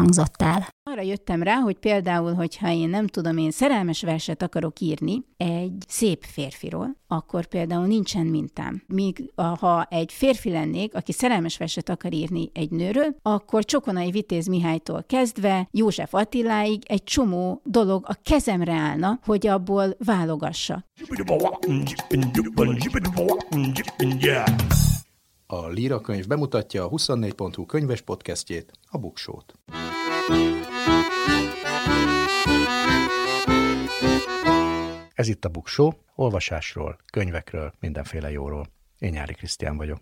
hangzott el. Arra jöttem rá, hogy például, hogyha én nem tudom, én szerelmes verset akarok írni egy szép férfiról, akkor például nincsen mintám. Míg ha egy férfi lennék, aki szerelmes verset akar írni egy nőről, akkor Csokonai Vitéz Mihálytól kezdve József Attiláig egy csomó dolog a kezemre állna, hogy abból válogassa. A Líra könyv bemutatja a 24.hu könyves podcastjét, a Buksót. Ez itt a Buksó, olvasásról, könyvekről, mindenféle jóról. Én Nyári Krisztián vagyok.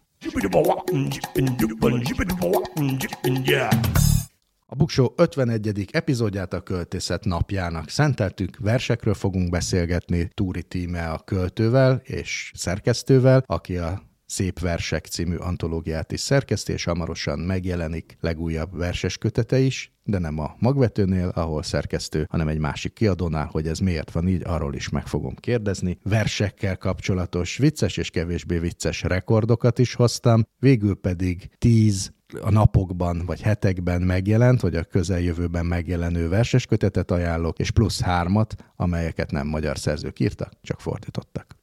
A Buksó 51. epizódját a költészet napjának szenteltük, versekről fogunk beszélgetni Túri Tíme a költővel és szerkesztővel, aki a Szép Versek című antológiát is szerkeszti, és hamarosan megjelenik legújabb verses kötete is, de nem a magvetőnél, ahol szerkesztő, hanem egy másik kiadónál, hogy ez miért van így, arról is meg fogom kérdezni. Versekkel kapcsolatos vicces és kevésbé vicces rekordokat is hoztam, végül pedig tíz a napokban vagy hetekben megjelent, vagy a közeljövőben megjelenő verses kötetet ajánlok, és plusz hármat, amelyeket nem magyar szerzők írtak, csak fordítottak.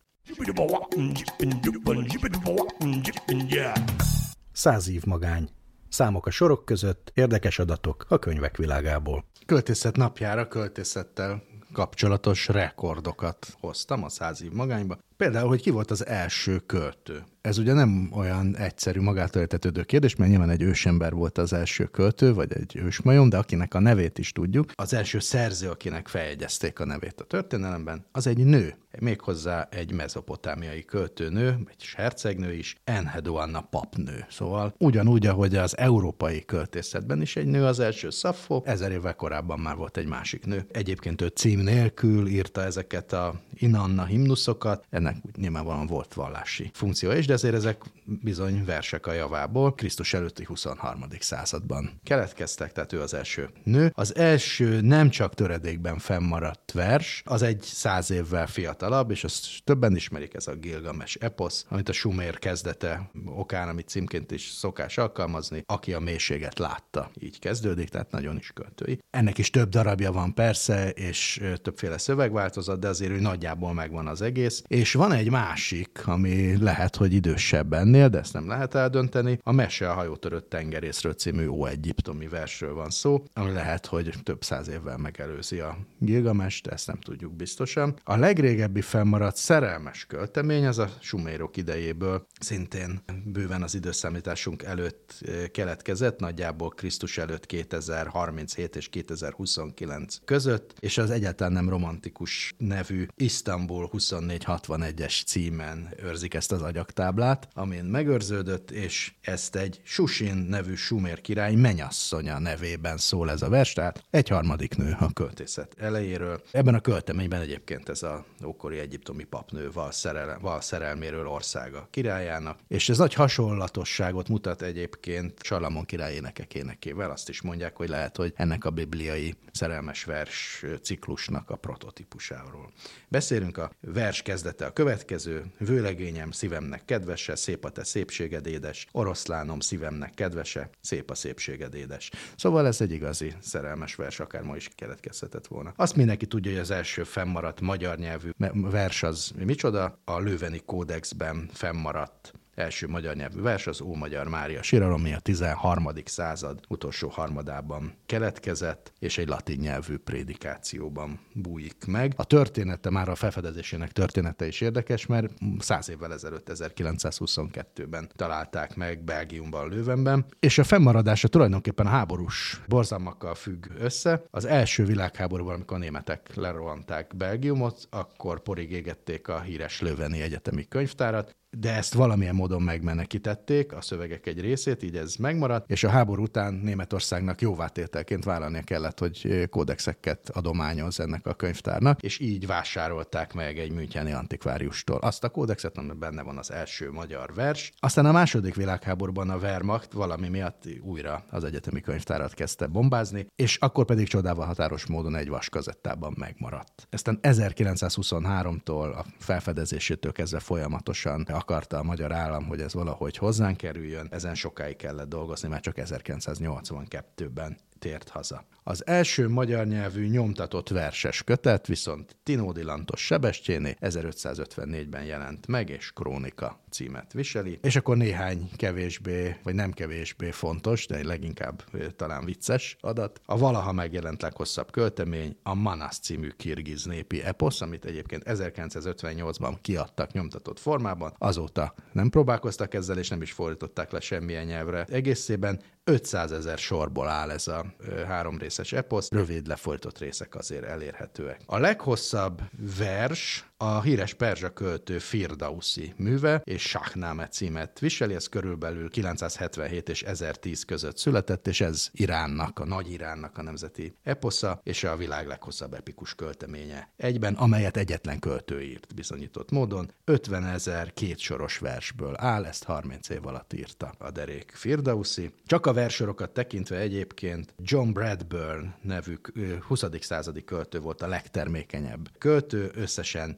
Száz év magány. Számok a sorok között, érdekes adatok a könyvek világából. Költészet napjára költészettel kapcsolatos rekordokat hoztam a száz év magányba. Például, hogy ki volt az első költő. Ez ugye nem olyan egyszerű magától értetődő kérdés, mert nyilván egy ősember volt az első költő, vagy egy ősmajom, de akinek a nevét is tudjuk. Az első szerző, akinek feljegyezték a nevét a történelemben, az egy nő, méghozzá egy mezopotámiai költőnő, egy hercegnő is, Enhedo Anna papnő. Szóval ugyanúgy, ahogy az európai költészetben is egy nő az első Sappho, ezer évvel korábban már volt egy másik nő. Egyébként ő cím nélkül írta ezeket a Inanna himnuszokat, ennek nyilvánvalóan volt vallási funkció is, de ezért ezek bizony versek a javából, Krisztus előtti 23. században keletkeztek, tehát ő az első nő. Az első nem csak töredékben fennmaradt vers, az egy száz évvel fiatalabb, és azt többen ismerik, ez a Gilgames eposz, amit a Sumer kezdete okán, amit címként is szokás alkalmazni, aki a mélységet látta. Így kezdődik, tehát nagyon is költői. Ennek is több darabja van persze, és többféle szövegváltozat, de azért ő nagyjából megvan az egész. És van egy másik, ami lehet, hogy idősebb ennél, de ezt nem lehet eldönteni. A Mese a hajótörött tengerészről című Ó Egyiptomi versről van szó, ami lehet, hogy több száz évvel megelőzi a Gilgamest, ezt nem tudjuk biztosan. A legrégebbi fennmaradt szerelmes költemény az a sumérok idejéből, szintén bőven az időszámításunk előtt eh, keletkezett, nagyjából Krisztus előtt 2037 és 2029 között, és az egyáltalán nem romantikus nevű Isztambul 2461 1-es címen őrzik ezt az agyaktáblát, amin megőrződött, és ezt egy Susin nevű sumér király menyasszonya nevében szól ez a vers, tehát egy harmadik nő a költészet elejéről. Ebben a költeményben egyébként ez a ókori egyiptomi papnő val, szerelem, val szerelméről országa királyának, és ez nagy hasonlatosságot mutat egyébként Salamon király énekekénekével, azt is mondják, hogy lehet, hogy ennek a bibliai szerelmes vers ciklusnak a prototípusáról. Beszélünk a vers kezdete a következő, vőlegényem szívemnek kedvese, szép a te szépséged édes, oroszlánom szívemnek kedvese, szép a szépséged édes. Szóval ez egy igazi szerelmes vers, akár ma is keletkezhetett volna. Azt mindenki tudja, hogy az első fennmaradt magyar nyelvű vers az micsoda, a Lőveni kódexben fennmaradt első magyar nyelvű vers, az Ómagyar Mária síralom, ami a 13. század utolsó harmadában keletkezett, és egy latin nyelvű prédikációban bújik meg. A története, már a felfedezésének története is érdekes, mert száz évvel ezelőtt, 1922-ben találták meg Belgiumban, Lővenben, és a fennmaradása tulajdonképpen a háborús borzalmakkal függ össze. Az első világháborúban, amikor a németek lerohanták Belgiumot, akkor porig égették a híres Löveni Egyetemi Könyvtárat, de ezt valamilyen módon megmenekítették, a szövegek egy részét, így ez megmaradt, és a háború után Németországnak jóvátételként vállalnia kellett, hogy kódexeket adományoz ennek a könyvtárnak, és így vásárolták meg egy müncheni antikváriustól azt a kódexet, amiben benne van az első magyar vers. Aztán a második világháborúban a Wehrmacht valami miatt újra az egyetemi könyvtárat kezdte bombázni, és akkor pedig csodával határos módon egy vaskazettában megmaradt. Aztán 1923-tól a felfedezésétől kezdve folyamatosan akarta a magyar állam, hogy ez valahogy hozzánk kerüljön. Ezen sokáig kellett dolgozni, már csak 1982-ben tért haza. Az első magyar nyelvű nyomtatott verses kötet viszont Tinódi Lantos Sebestyéné 1554-ben jelent meg, és Krónika címet viseli. És akkor néhány kevésbé, vagy nem kevésbé fontos, de leginkább talán vicces adat. A valaha megjelent leghosszabb költemény a Manas című kirgiz népi eposz, amit egyébként 1958-ban kiadtak nyomtatott formában. Azóta nem próbálkoztak ezzel, és nem is fordították le semmilyen nyelvre. Egészében 500 ezer sorból áll ez a három részes eposz, rövid lefolytott részek azért elérhetőek. A leghosszabb vers a híres perzsa költő Firdausi műve és Shahname címet viseli, ez körülbelül 977 és 1010 között született, és ez Iránnak, a nagy Iránnak a nemzeti eposza, és a világ leghosszabb epikus költeménye. Egyben, amelyet egyetlen költő írt bizonyított módon, 50 ezer kétsoros versből áll, ezt 30 év alatt írta a derék Firdausi. Csak a versorokat tekintve egyébként John Bradburn nevű 20. századi költő volt a legtermékenyebb költő, összesen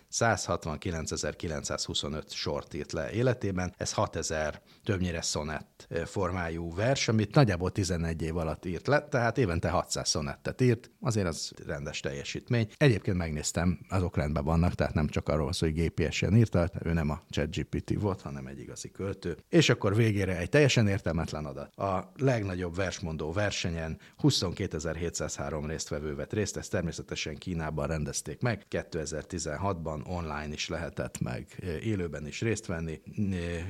169.925 sort írt le életében, ez 6000 többnyire szonett formájú vers, amit nagyjából 11 év alatt írt le, tehát évente 600 szonettet írt, azért az rendes teljesítmény. Egyébként megnéztem, azok rendben vannak, tehát nem csak arról szól, hogy GPS-en írta, ő nem a ChatGPT volt, hanem egy igazi költő. És akkor végére egy teljesen értelmetlen adat. A legnagyobb versmondó versenyen 22.703 résztvevő vett részt, ezt természetesen Kínában rendezték meg, 2016-ban online is lehetett meg élőben is részt venni,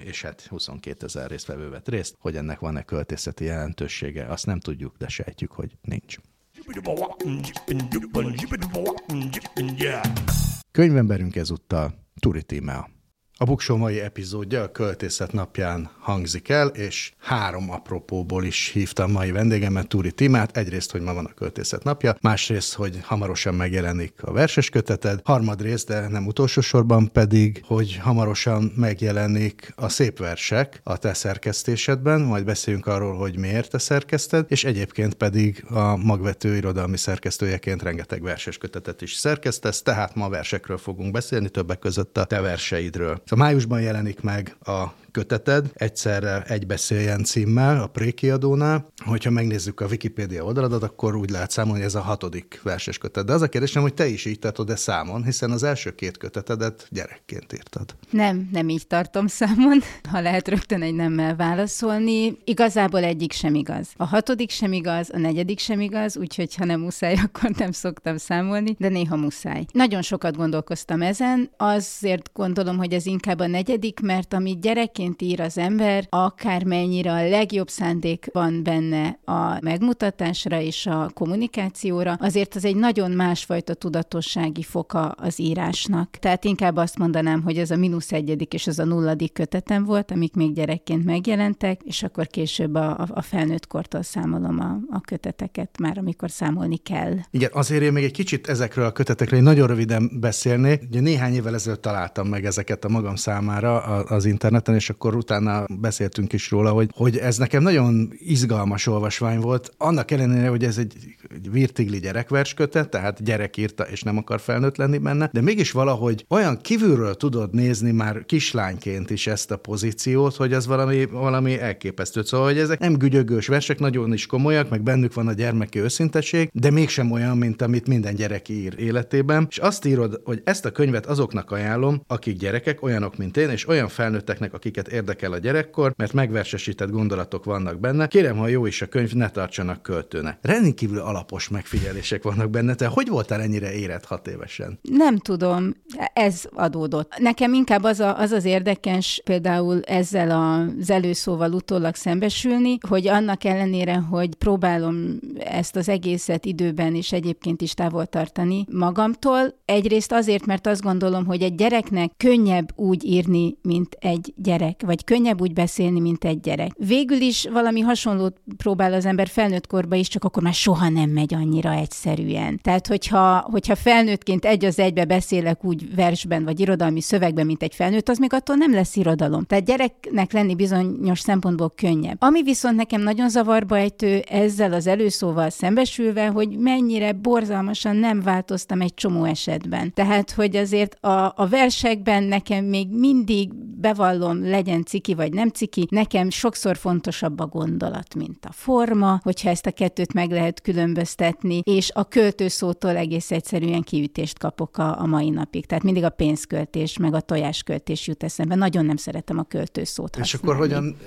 és hát 22 ezer résztvevő vett részt. Hogy ennek van-e költészeti jelentősége, azt nem tudjuk, de sejtjük, hogy nincs. Könyvemberünk ezúttal Turi Tímea. A Buksó mai epizódja a költészet napján hangzik el, és három apropóból is hívtam mai vendégemet, Túri Timát. Egyrészt, hogy ma van a költészet napja, másrészt, hogy hamarosan megjelenik a verses köteted, harmadrészt, de nem utolsó sorban pedig, hogy hamarosan megjelenik a szép versek a te szerkesztésedben, majd beszéljünk arról, hogy miért te szerkeszted, és egyébként pedig a magvető irodalmi szerkesztőjeként rengeteg verses kötetet is szerkesztesz, tehát ma versekről fogunk beszélni, többek között a te verseidről. Szóval májusban jelenik meg a köteted, egyszerre egy beszéljen címmel a prékiadónál. Hogyha megnézzük a Wikipédia oldaladat, akkor úgy lehet számolni, hogy ez a hatodik verses kötet. De az a kérdésem, hogy te is így tartod-e számon, hiszen az első két kötetedet gyerekként írtad. Nem, nem így tartom számon, ha lehet rögtön egy nemmel válaszolni. Igazából egyik sem igaz. A hatodik sem igaz, a negyedik sem igaz, úgyhogy ha nem muszáj, akkor nem szoktam számolni, de néha muszáj. Nagyon sokat gondolkoztam ezen, azért gondolom, hogy ez inkább a negyedik, mert amit gyerek gyerekként ír az ember, akármennyire a legjobb szándék van benne a megmutatásra és a kommunikációra, azért az egy nagyon másfajta tudatossági foka az írásnak. Tehát inkább azt mondanám, hogy ez a mínusz egyedik és az a nulladik kötetem volt, amik még gyerekként megjelentek, és akkor később a, a felnőtt kortól számolom a, a köteteket, már amikor számolni kell. Igen, azért én még egy kicsit ezekről a kötetekről nagyon röviden beszélnék. Ugye néhány évvel ezelőtt találtam meg ezeket a magam számára az interneten, és akkor utána beszéltünk is róla, hogy, hogy ez nekem nagyon izgalmas olvasvány volt, annak ellenére, hogy ez egy, egy virtigli gyerekverskötet, tehát gyerek írta, és nem akar felnőtt lenni benne, de mégis valahogy olyan kívülről tudod nézni már kislányként is ezt a pozíciót, hogy ez valami, valami elképesztő. Szóval, hogy ezek nem gügyögős versek, nagyon is komolyak, meg bennük van a gyermeki őszinteség, de mégsem olyan, mint amit minden gyerek ír életében. És azt írod, hogy ezt a könyvet azoknak ajánlom, akik gyerekek, olyanok, mint én, és olyan felnőtteknek, akiket akiket érdekel a gyerekkor, mert megversesített gondolatok vannak benne. Kérem, ha jó is a könyv, ne tartsanak költőnek. Rendkívül alapos megfigyelések vannak benne. Te hogy voltál ennyire érett hat évesen? Nem tudom, ez adódott. Nekem inkább az a, az, az érdekes például ezzel az előszóval utólag szembesülni, hogy annak ellenére, hogy próbálom ezt az egészet időben és egyébként is távol tartani magamtól, egyrészt azért, mert azt gondolom, hogy egy gyereknek könnyebb úgy írni, mint egy gyerek, vagy könnyebb úgy beszélni, mint egy gyerek. Végül is valami hasonlót próbál az ember felnőtt korba is, csak akkor már soha nem megy annyira egyszerűen. Tehát, hogyha, hogyha felnőttként egy az egybe beszélek úgy versben, vagy irodalmi szövegben, mint egy felnőtt, az még attól nem lesz irodalom. Tehát gyereknek lenni bizonyos szempontból könnyebb. Ami viszont nekem nagyon zavarba ejtő ezzel az előszóval szembesülve, hogy mennyire borzalmasan nem változtam egy csomó esetben. Tehát, hogy azért a, a versekben nekem még mindig bevallom, legyen ciki vagy nem ciki, nekem sokszor fontosabb a gondolat, mint a forma, hogyha ezt a kettőt meg lehet különböztetni, és a költőszótól egész egyszerűen kiütést kapok a, a mai napig. Tehát mindig a pénzköltés, meg a tojásköltés jut eszembe. Nagyon nem szeretem a költőszót És akkor hogyan,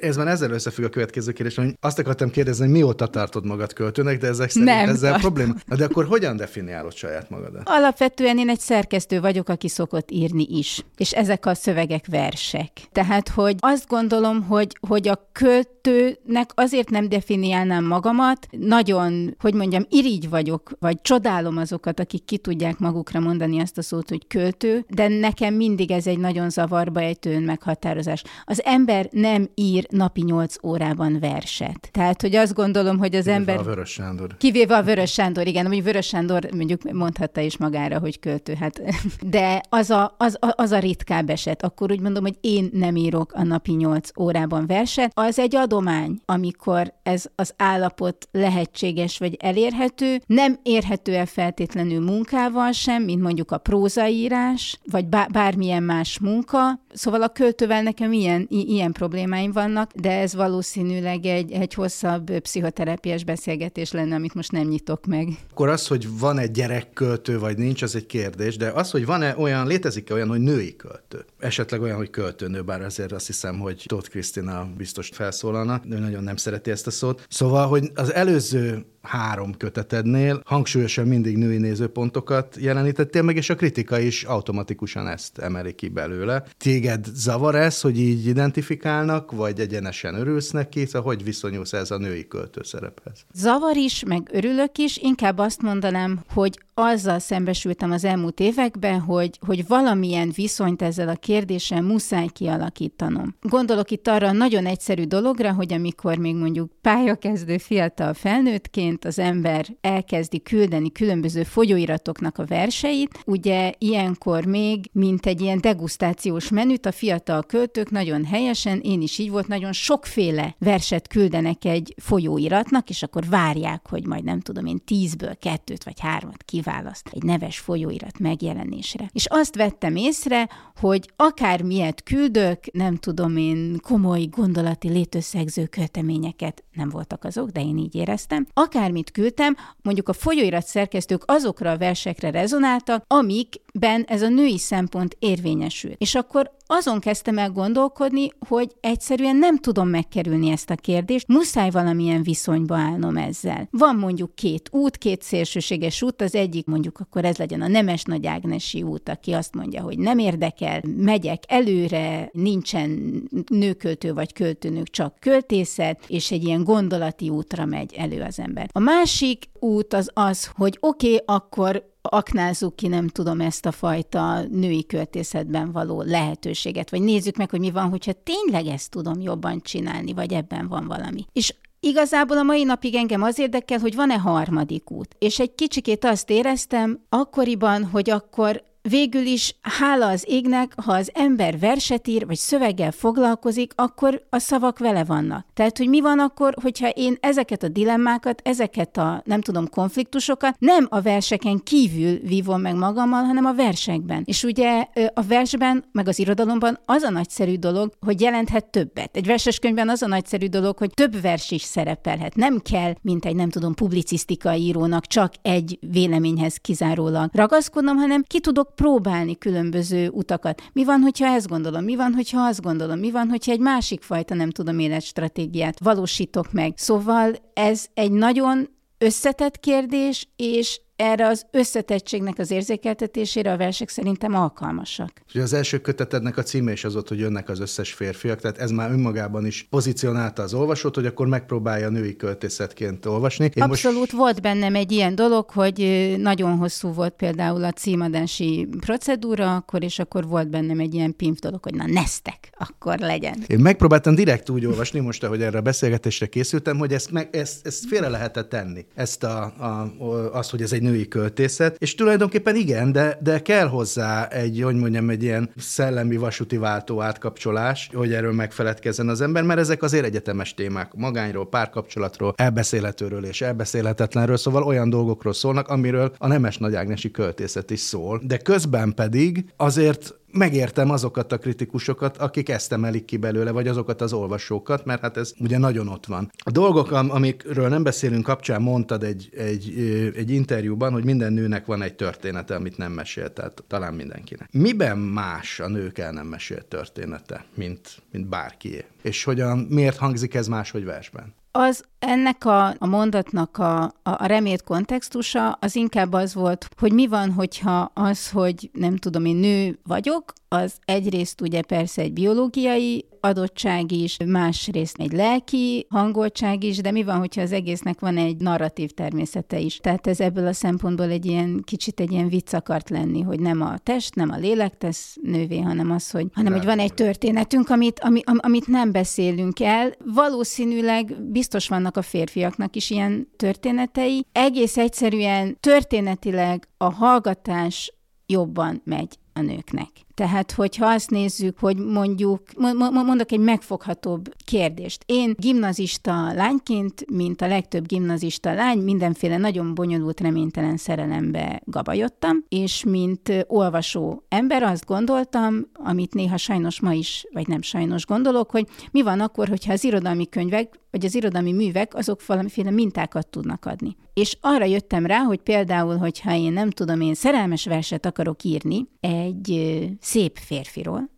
ez már ezzel összefügg a következő kérdés, hogy azt akartam kérdezni, hogy mióta tartod magad költőnek, de ezek szerint nem ezzel tartom. probléma. De akkor hogyan definiálod saját magadat? Alapvetően én egy szerkesztő vagyok, aki szokott írni is. És ezek a szövegek versek. Tehát, hogy azt gondolom, hogy, hogy a költőnek azért nem definiálnám magamat, nagyon, hogy mondjam, irigy vagyok, vagy csodálom azokat, akik ki tudják magukra mondani ezt a szót, hogy költő, de nekem mindig ez egy nagyon zavarba ejtő meghatározás. Az ember nem ír napi nyolc órában verset. Tehát, hogy azt gondolom, hogy az Kivéve ember... a Vörös Sándor. Kivéve a Vörös Sándor, igen, hogy Vörös Sándor mondjuk mondhatta is magára, hogy költő, hát. De az a, az, az a ritkább eset. Akkor úgy mondom, hogy én nem írok a napi nyolc órában verset. Az egy adomány, amikor ez az állapot lehetséges vagy elérhető, nem érhető el feltétlenül munkával sem, mint mondjuk a prózaírás, vagy bármilyen más munka. Szóval a költővel nekem ilyen, ilyen problémáim vannak, de ez valószínűleg egy, egy hosszabb pszichoterápiás beszélgetés lenne, amit most nem nyitok meg. Akkor az, hogy van egy gyerekköltő, vagy nincs, az egy kérdés, de az, hogy van-e olyan, létezik-e olyan, hogy női költő? Esetleg olyan, hogy költőnő, bár azért azt hiszem, hogy Tóth Krisztina biztos felszólalna, ő nagyon nem szereti ezt a szót. Szóval, hogy az előző három kötetednél hangsúlyosan mindig női nézőpontokat jelenítettél meg, és a kritika is automatikusan ezt emeli ki belőle. Téged zavar ez, hogy így identifikálnak, vagy egyenesen örülsz neki? Szóval hogy viszonyulsz ez a női költő szerephez? Zavar is, meg örülök is. Inkább azt mondanám, hogy azzal szembesültem az elmúlt években, hogy, hogy valamilyen viszonyt ezzel a kérdéssel muszáj kialakítanom. Gondolok itt arra a nagyon egyszerű dologra, hogy amikor még mondjuk pályakezdő fiatal felnőttként az ember elkezdi küldeni különböző folyóiratoknak a verseit, ugye ilyenkor még, mint egy ilyen degustációs menüt, a fiatal költők nagyon helyesen, én is így volt, nagyon sokféle verset küldenek egy folyóiratnak, és akkor várják, hogy majd nem tudom én tízből kettőt vagy hármat kíván választ egy neves folyóirat megjelenésre. És azt vettem észre, hogy akár miért küldök, nem tudom én, komoly gondolati létösszegző költeményeket, nem voltak azok, de én így éreztem, akármit küldtem, mondjuk a folyóirat szerkesztők azokra a versekre rezonáltak, amikben ez a női szempont érvényesült. És akkor azon kezdtem el gondolkodni, hogy egyszerűen nem tudom megkerülni ezt a kérdést, muszáj valamilyen viszonyba állnom ezzel. Van mondjuk két út, két szélsőséges út, az egyik mondjuk akkor ez legyen a Nemes Nagy Ágnesi út, aki azt mondja, hogy nem érdekel, megyek előre, nincsen nőköltő vagy költőnök, csak költészet, és egy ilyen gondolati útra megy elő az ember. A másik út az az, hogy oké, okay, akkor aknázzuk ki, nem tudom, ezt a fajta női költészetben való lehetőséget, vagy nézzük meg, hogy mi van, hogyha tényleg ezt tudom jobban csinálni, vagy ebben van valami. És Igazából a mai napig engem az érdekel, hogy van-e harmadik út. És egy kicsikét azt éreztem akkoriban, hogy akkor végül is hála az égnek, ha az ember verset ír, vagy szöveggel foglalkozik, akkor a szavak vele vannak. Tehát, hogy mi van akkor, hogyha én ezeket a dilemmákat, ezeket a, nem tudom, konfliktusokat nem a verseken kívül vívom meg magammal, hanem a versekben. És ugye a versben, meg az irodalomban az a nagyszerű dolog, hogy jelenthet többet. Egy verses könyvben az a nagyszerű dolog, hogy több vers is szerepelhet. Nem kell, mint egy, nem tudom, publicisztikai írónak csak egy véleményhez kizárólag ragaszkodnom, hanem ki tudok próbálni különböző utakat. Mi van, hogyha ezt gondolom? Mi van, hogyha azt gondolom? Mi van, hogyha egy másik fajta, nem tudom, életstratégiát valósítok meg? Szóval ez egy nagyon összetett kérdés, és erre az összetettségnek az érzékeltetésére a versek szerintem alkalmasak. Ugye az első kötetednek a címe is az ott, hogy jönnek az összes férfiak, tehát ez már önmagában is pozícionálta az olvasót, hogy akkor megpróbálja női költészetként olvasni. Én Abszolút most... volt bennem egy ilyen dolog, hogy nagyon hosszú volt például a címadási procedúra, akkor és akkor volt bennem egy ilyen pimp dolog, hogy na neztek, akkor legyen. Én megpróbáltam direkt úgy olvasni, most ahogy erre a beszélgetésre készültem, hogy ezt, meg, ezt, ezt félre lehetett tenni. Ezt a, a, azt, hogy ez egy női költészet, és tulajdonképpen igen, de, de kell hozzá egy, hogy mondjam, egy ilyen szellemi vasúti váltó átkapcsolás, hogy erről megfeledkezzen az ember, mert ezek azért egyetemes témák, magányról, párkapcsolatról, elbeszélhetőről és elbeszélhetetlenről, szóval olyan dolgokról szólnak, amiről a Nemes Nagy Ágnesi költészet is szól, de közben pedig azért megértem azokat a kritikusokat, akik ezt emelik ki belőle, vagy azokat az olvasókat, mert hát ez ugye nagyon ott van. A dolgok, amikről nem beszélünk kapcsán, mondtad egy, egy, egy interjúban, hogy minden nőnek van egy története, amit nem mesél, tehát talán mindenkinek. Miben más a nők el nem mesélt története, mint, mint bárkié? És hogyan, miért hangzik ez máshogy versben? Az ennek a, a mondatnak a, a, a remélt kontextusa az inkább az volt, hogy mi van, hogyha az, hogy nem tudom, én nő vagyok, az egyrészt ugye persze egy biológiai adottság is, másrészt egy lelki hangoltság is, de mi van, hogyha az egésznek van egy narratív természete is. Tehát ez ebből a szempontból egy ilyen kicsit egy ilyen vicc akart lenni, hogy nem a test, nem a lélek tesz nővé, hanem az, hogy, hanem hogy van egy történetünk, amit, ami, amit nem beszélünk el. Valószínűleg biztos vannak a férfiaknak is ilyen történetei. Egész egyszerűen történetileg a hallgatás jobban megy a nőknek. Tehát, hogyha azt nézzük, hogy mondjuk, mondok egy megfoghatóbb kérdést. Én gimnazista lányként, mint a legtöbb gimnazista lány, mindenféle nagyon bonyolult, reménytelen szerelembe gabajottam, és mint olvasó ember azt gondoltam, amit néha sajnos ma is, vagy nem sajnos gondolok, hogy mi van akkor, hogyha az irodalmi könyvek, vagy az irodalmi művek, azok valamiféle mintákat tudnak adni. És arra jöttem rá, hogy például, hogyha én nem tudom, én szerelmes verset akarok írni egy szép férfiról,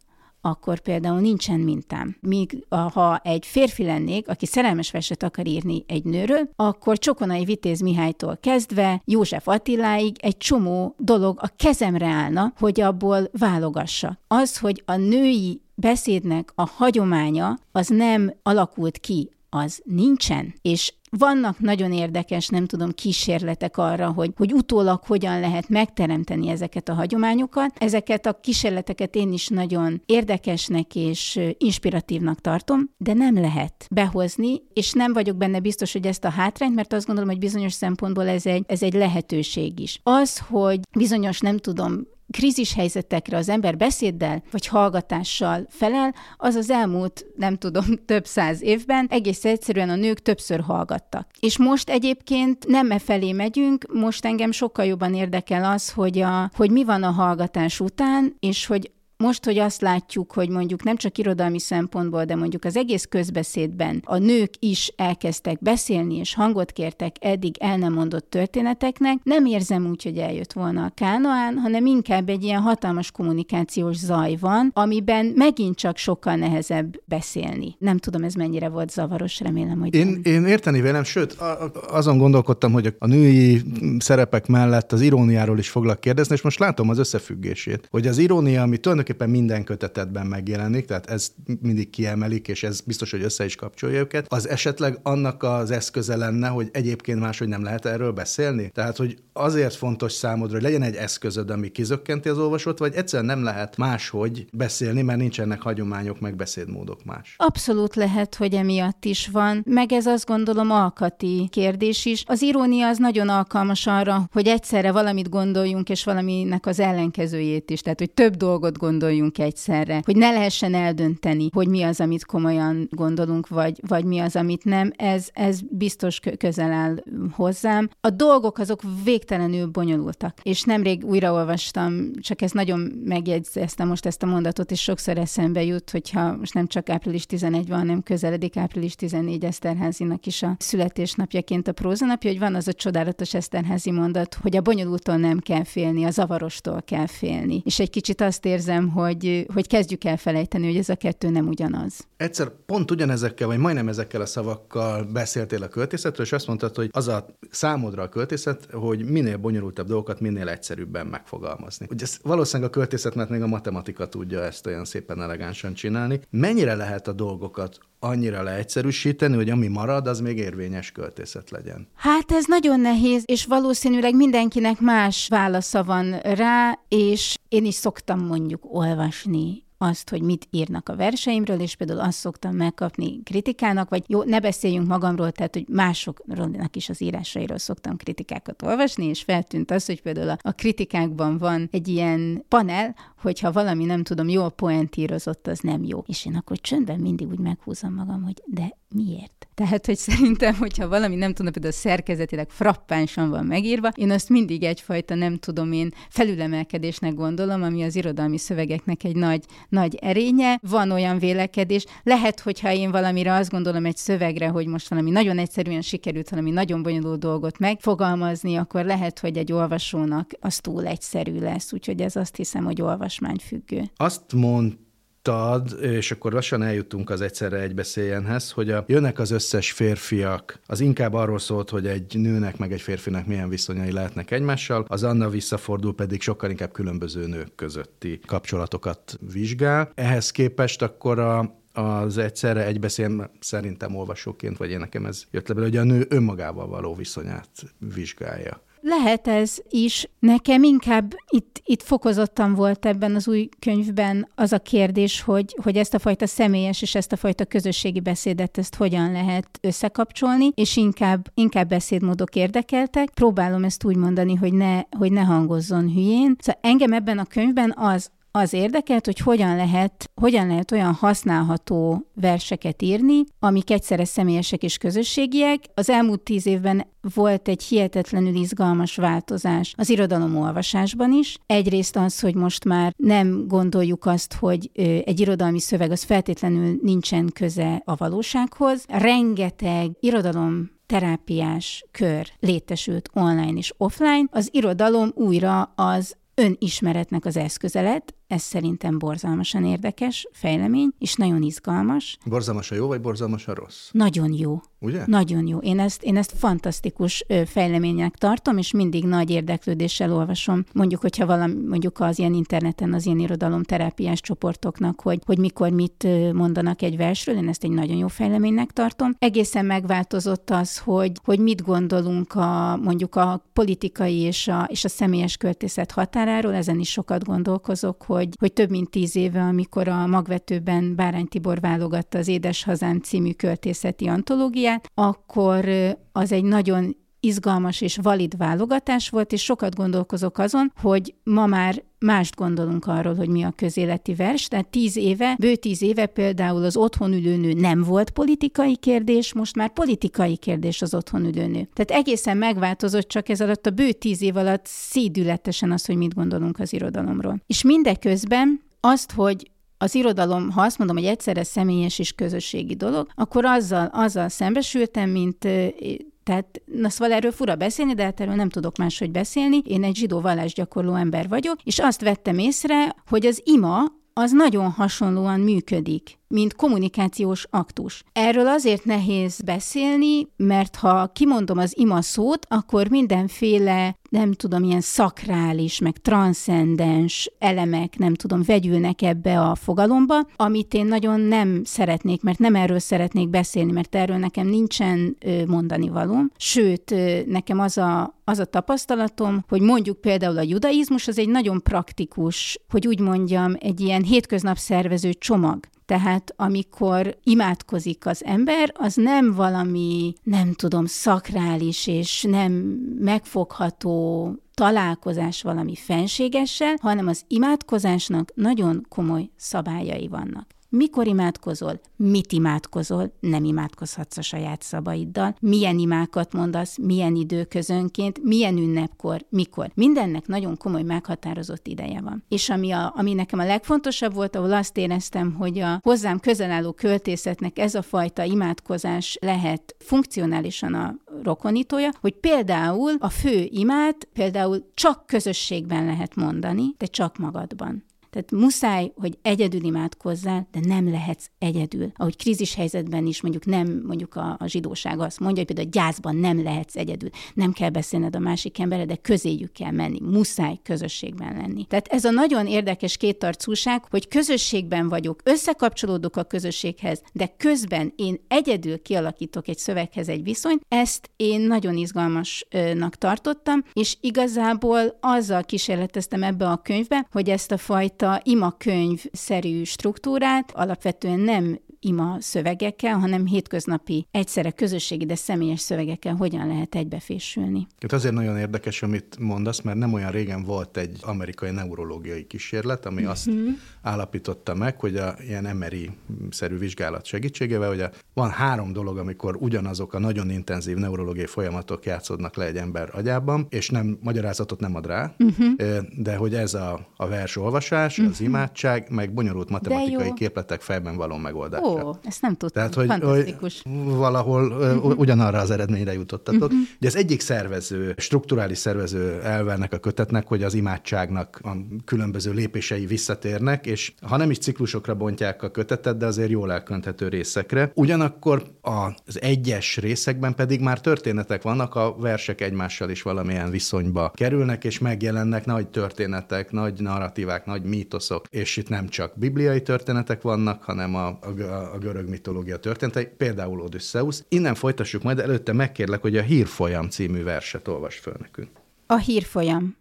akkor például nincsen mintám. Míg ha egy férfi lennék, aki szerelmes verset akar írni egy nőről, akkor Csokonai Vitéz Mihálytól kezdve József Attiláig egy csomó dolog a kezemre állna, hogy abból válogassa. Az, hogy a női beszédnek a hagyománya az nem alakult ki az nincsen, és vannak nagyon érdekes, nem tudom, kísérletek arra, hogy, hogy utólag hogyan lehet megteremteni ezeket a hagyományokat. Ezeket a kísérleteket én is nagyon érdekesnek és inspiratívnak tartom, de nem lehet behozni, és nem vagyok benne biztos, hogy ezt a hátrányt, mert azt gondolom, hogy bizonyos szempontból ez egy, ez egy lehetőség is. Az, hogy bizonyos, nem tudom, krízis helyzetekre az ember beszéddel vagy hallgatással felel, az az elmúlt, nem tudom, több száz évben egész egyszerűen a nők többször hallgattak. És most egyébként nem e felé megyünk, most engem sokkal jobban érdekel az, hogy, a, hogy mi van a hallgatás után, és hogy most, hogy azt látjuk, hogy mondjuk nem csak irodalmi szempontból, de mondjuk az egész közbeszédben a nők is elkezdtek beszélni, és hangot kértek eddig el nem mondott történeteknek, nem érzem úgy, hogy eljött volna a kánoán, hanem inkább egy ilyen hatalmas kommunikációs zaj van, amiben megint csak sokkal nehezebb beszélni. Nem tudom, ez mennyire volt zavaros, remélem, hogy én, én érteni vélem, sőt, azon gondolkodtam, hogy a női szerepek mellett az iróniáról is foglak kérdezni, és most látom az összefüggését, hogy az irónia, ami tulajdonképpen tulajdonképpen minden kötetetben megjelenik, tehát ez mindig kiemelik, és ez biztos, hogy össze is kapcsolja őket. Az esetleg annak az eszköze lenne, hogy egyébként máshogy nem lehet erről beszélni? Tehát, hogy azért fontos számodra, hogy legyen egy eszközöd, ami kizökkenti az olvasót, vagy egyszerűen nem lehet máshogy beszélni, mert nincsenek hagyományok, meg beszédmódok más. Abszolút lehet, hogy emiatt is van. Meg ez azt gondolom alkati kérdés is. Az irónia az nagyon alkalmas arra, hogy egyszerre valamit gondoljunk, és valaminek az ellenkezőjét is. Tehát, hogy több dolgot gondolunk gondoljunk egyszerre, hogy ne lehessen eldönteni, hogy mi az, amit komolyan gondolunk, vagy, vagy mi az, amit nem, ez, ez biztos közel áll hozzám. A dolgok azok végtelenül bonyolultak, és nemrég újraolvastam, csak ezt nagyon megjegyzeztem most ezt a mondatot, és sokszor eszembe jut, hogyha most nem csak április 11 van, hanem közeledik április 14 Eszterházinak is a születésnapjaként a prózanapja, hogy van az a csodálatos Eszterházi mondat, hogy a bonyolultól nem kell félni, a zavarostól kell félni. És egy kicsit azt érzem, hogy, hogy kezdjük el felejteni, hogy ez a kettő nem ugyanaz. Egyszer pont ugyanezekkel, vagy majdnem ezekkel a szavakkal beszéltél a költészetről, és azt mondtad, hogy az a számodra a költészet, hogy minél bonyolultabb dolgokat minél egyszerűbben megfogalmazni. Ugye ez valószínűleg a költészet, mert még a matematika tudja ezt olyan szépen elegánsan csinálni. Mennyire lehet a dolgokat annyira leegyszerűsíteni, hogy ami marad, az még érvényes költészet legyen? Hát ez nagyon nehéz, és valószínűleg mindenkinek más válasza van rá, és én is szoktam mondjuk olvasni azt, hogy mit írnak a verseimről, és például azt szoktam megkapni kritikának, vagy jó, ne beszéljünk magamról, tehát, hogy másoknak is az írásairól szoktam kritikákat olvasni, és feltűnt az, hogy például a, a kritikákban van egy ilyen panel, hogyha valami nem tudom, jól poentírozott, az nem jó. És én akkor csöndben mindig úgy meghúzom magam, hogy de miért? Tehát, hogy szerintem, hogyha valami nem tudom, például szerkezetileg frappánsan van megírva, én azt mindig egyfajta, nem tudom én, felülemelkedésnek gondolom, ami az irodalmi szövegeknek egy nagy, nagy erénye. Van olyan vélekedés, lehet, hogyha én valamire azt gondolom egy szövegre, hogy most valami nagyon egyszerűen sikerült valami nagyon bonyolult dolgot megfogalmazni, akkor lehet, hogy egy olvasónak az túl egyszerű lesz. Úgyhogy ez azt hiszem, hogy olvasmányfüggő. Azt mond mondtad, és akkor lassan eljutunk az egyszerre egybeszéljenhez, hogy a, jönnek az összes férfiak, az inkább arról szólt, hogy egy nőnek meg egy férfinak milyen viszonyai lehetnek egymással, az Anna visszafordul pedig sokkal inkább különböző nők közötti kapcsolatokat vizsgál. Ehhez képest akkor a, az egyszerre egybeszél, szerintem olvasóként, vagy én nekem ez jött le hogy a nő önmagával való viszonyát vizsgálja. Lehet ez is. Nekem inkább itt, itt fokozottan volt ebben az új könyvben az a kérdés, hogy, hogy ezt a fajta személyes és ezt a fajta közösségi beszédet ezt hogyan lehet összekapcsolni, és inkább, inkább beszédmódok érdekeltek. Próbálom ezt úgy mondani, hogy ne, hogy ne hangozzon hülyén. Szóval engem ebben a könyvben az, az érdekelt, hogy hogyan lehet, hogyan lehet olyan használható verseket írni, amik egyszerre személyesek és közösségiek. Az elmúlt tíz évben volt egy hihetetlenül izgalmas változás az irodalom olvasásban is. Egyrészt az, hogy most már nem gondoljuk azt, hogy egy irodalmi szöveg az feltétlenül nincsen köze a valósághoz. Rengeteg irodalom terápiás kör létesült online és offline. Az irodalom újra az önismeretnek az eszköze lett, ez szerintem borzalmasan érdekes fejlemény, és nagyon izgalmas. Borzalmas a jó, vagy borzalmas a rossz? Nagyon jó. Ugye? Nagyon jó. Én ezt, én ezt fantasztikus fejleménynek tartom, és mindig nagy érdeklődéssel olvasom. Mondjuk, hogyha valami, mondjuk az ilyen interneten, az ilyen irodalomterápiás csoportoknak, hogy, hogy mikor mit mondanak egy versről, én ezt egy nagyon jó fejleménynek tartom. Egészen megváltozott az, hogy, hogy mit gondolunk a, mondjuk a politikai és a, és a személyes költészet határáról, ezen is sokat gondolkozok, hogy, hogy több mint tíz éve, amikor a magvetőben Bárány Tibor válogatta az Édes Hazám című költészeti antológiát, akkor az egy nagyon izgalmas és valid válogatás volt, és sokat gondolkozok azon, hogy ma már mást gondolunk arról, hogy mi a közéleti vers. Tehát tíz éve, bő tíz éve például az otthon ülőnő nem volt politikai kérdés, most már politikai kérdés az otthon ülőnő. Tehát egészen megváltozott csak ez alatt a bő tíz év alatt szédületesen az, hogy mit gondolunk az irodalomról. És mindeközben azt, hogy az irodalom, ha azt mondom, hogy egyszerre személyes és közösségi dolog, akkor azzal, azzal szembesültem, mint tehát, na szóval erről fura beszélni, de hát erről nem tudok máshogy beszélni. Én egy zsidó vallásgyakorló ember vagyok, és azt vettem észre, hogy az ima az nagyon hasonlóan működik mint kommunikációs aktus. Erről azért nehéz beszélni, mert ha kimondom az ima szót, akkor mindenféle nem tudom, ilyen szakrális, meg transzcendens elemek, nem tudom, vegyülnek ebbe a fogalomba, amit én nagyon nem szeretnék, mert nem erről szeretnék beszélni, mert erről nekem nincsen mondani valóm. Sőt, nekem az a, az a tapasztalatom, hogy mondjuk például a judaizmus az egy nagyon praktikus, hogy úgy mondjam, egy ilyen hétköznap szervező csomag. Tehát amikor imádkozik az ember, az nem valami, nem tudom, szakrális és nem megfogható találkozás valami fenségessel, hanem az imádkozásnak nagyon komoly szabályai vannak. Mikor imádkozol? Mit imádkozol? Nem imádkozhatsz a saját szabaiddal. Milyen imákat mondasz? Milyen időközönként? Milyen ünnepkor? Mikor? Mindennek nagyon komoly meghatározott ideje van. És ami, a, ami nekem a legfontosabb volt, ahol azt éreztem, hogy a hozzám közel álló költészetnek ez a fajta imádkozás lehet funkcionálisan a rokonítója, hogy például a fő imát például csak közösségben lehet mondani, de csak magadban. Tehát muszáj, hogy egyedül imádkozzál, de nem lehetsz egyedül. Ahogy krízis helyzetben is mondjuk nem, mondjuk a, a zsidóság azt mondja, hogy például a gyászban nem lehetsz egyedül. Nem kell beszélned a másik emberre, de közéjük kell menni. Muszáj közösségben lenni. Tehát ez a nagyon érdekes kétarcúság, hogy közösségben vagyok, összekapcsolódok a közösséghez, de közben én egyedül kialakítok egy szöveghez egy viszonyt, ezt én nagyon izgalmasnak tartottam, és igazából azzal kísérleteztem ebbe a könyvbe, hogy ezt a fajta imakönyv-szerű struktúrát alapvetően nem ima szövegekkel, hanem hétköznapi, egyszerre közösségi, de személyes szövegekkel hogyan lehet egybefésülni. Hát azért nagyon érdekes, amit mondasz, mert nem olyan régen volt egy amerikai neurológiai kísérlet, ami azt uh-huh. állapította meg, hogy a ilyen emeri-szerű vizsgálat segítségével, hogy a, van három dolog, amikor ugyanazok a nagyon intenzív neurológiai folyamatok játszódnak le egy ember agyában, és nem magyarázatot nem ad rá, uh-huh. de hogy ez a, a vers olvasás, uh-huh. az imádság, meg bonyolult matematikai képletek fejben való megoldás. Oh Ó, ezt nem tudtam. Tehát, hogy, Fantasztikus. hogy valahol uh-huh. ugyanarra az eredményre jutottatok. Uh-huh. Ugye az egyik szervező, strukturális szervező elvernek a kötetnek, hogy az imádságnak a különböző lépései visszatérnek, és ha nem is ciklusokra bontják a kötetet, de azért jól elkönthető részekre. Ugyanakkor az egyes részekben pedig már történetek vannak, a versek egymással is valamilyen viszonyba kerülnek, és megjelennek nagy történetek, nagy narratívák, nagy mítoszok, és itt nem csak bibliai történetek vannak, hanem a, a, a görög mitológia történetei, például Odysseus. Innen folytassuk majd, előtte megkérlek, hogy a Hírfolyam című verset olvas föl nekünk. A Hírfolyam.